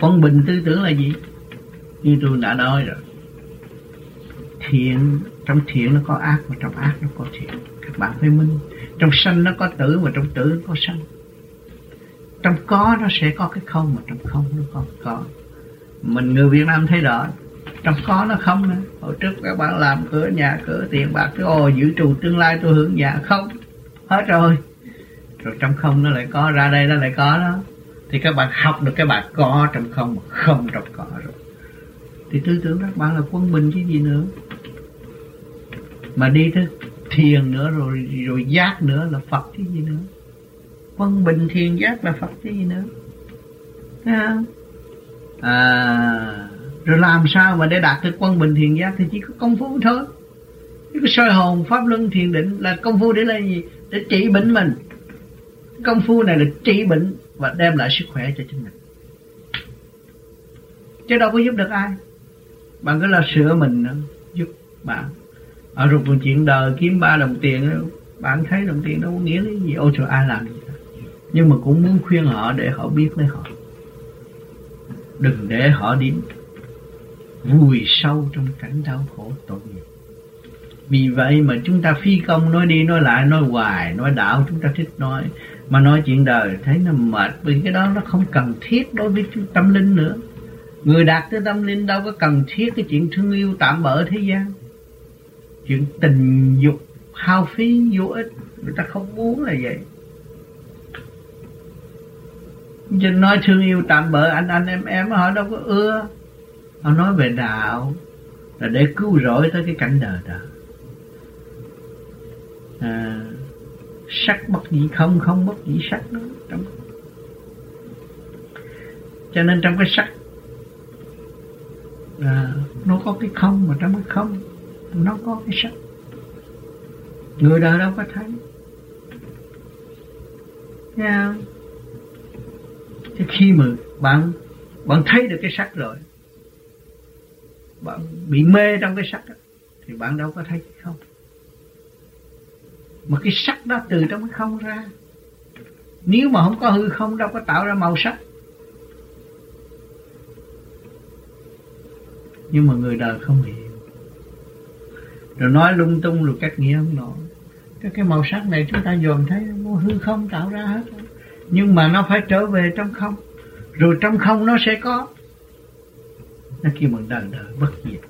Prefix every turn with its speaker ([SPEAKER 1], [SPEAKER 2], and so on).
[SPEAKER 1] quân bình tư tưởng là gì? Như tôi đã nói rồi. Thiện, trong thiện nó có ác và trong ác nó có thiện. Các bạn phải minh. Trong sanh nó có tử và trong tử nó có sanh. Trong có nó sẽ có cái không mà trong không nó có có. Mình người Việt Nam thấy rõ. Trong có nó không nữa. Hồi trước các bạn làm cửa nhà, cửa tiền bạc cái ồ giữ trù tương lai tôi hưởng dạ không. Hết rồi. Rồi trong không nó lại có, ra đây nó lại có đó thì các bạn học được cái bài có trong không mà không trong có rồi. Thì tư tưởng các bạn là quân bình chứ gì nữa. Mà đi tới thiền nữa rồi rồi giác nữa là Phật chứ gì nữa. Quân bình thiền giác là Phật chứ gì nữa. Thấy không? à rồi làm sao mà để đạt được quân bình thiền giác thì chỉ có công phu thôi. Cái soi hồn, pháp luân, thiền định là công phu để làm gì? Để trị bệnh mình. Công phu này là trị bệnh và đem lại sức khỏe cho chính mình. Chứ đâu có giúp được ai. Bạn cứ là sửa mình nữa, giúp bạn. Ở rồi một chuyện đời, kiếm ba đồng tiền bạn thấy đồng tiền đâu có nghĩa lý gì. Ôi trời, ai làm gì nhưng mà cũng muốn khuyên họ để họ biết lấy họ. Đừng để họ đi vùi sâu trong cảnh đau khổ tội nghiệp vì vậy mà chúng ta phi công nói đi nói lại, nói hoài, nói đạo, chúng ta thích nói. Mà nói chuyện đời, thấy nó mệt, vì cái đó nó không cần thiết đối với tâm linh nữa. Người đạt tới tâm linh đâu có cần thiết cái chuyện thương yêu tạm bỡ thế gian. Chuyện tình dục, hao phí vô ích, người ta không muốn là vậy. Cho nói thương yêu tạm bỡ anh anh em em họ đâu có ưa. Họ nói về đạo, là để cứu rỗi tới cái cảnh đời đó à, sắc bất dị không không bất dị sắc đó trong cho nên trong cái sắc à, nó có cái không mà trong cái không nó có cái sắc. Người đời đâu có thấy. Nghe Thì khi mà bạn bạn thấy được cái sắc rồi bạn bị mê trong cái sắc đó, thì bạn đâu có thấy cái không mà cái sắc đó từ trong cái không ra. Nếu mà không có hư không, đâu có tạo ra màu sắc. Nhưng mà người đời không hiểu. Rồi nói lung tung rồi cách nghĩa không nổi. Cái cái màu sắc này chúng ta dòm thấy hư không tạo ra hết. Nhưng mà nó phải trở về trong không. Rồi trong không nó sẽ có. Nó kêu bằng đời đời bất diệt.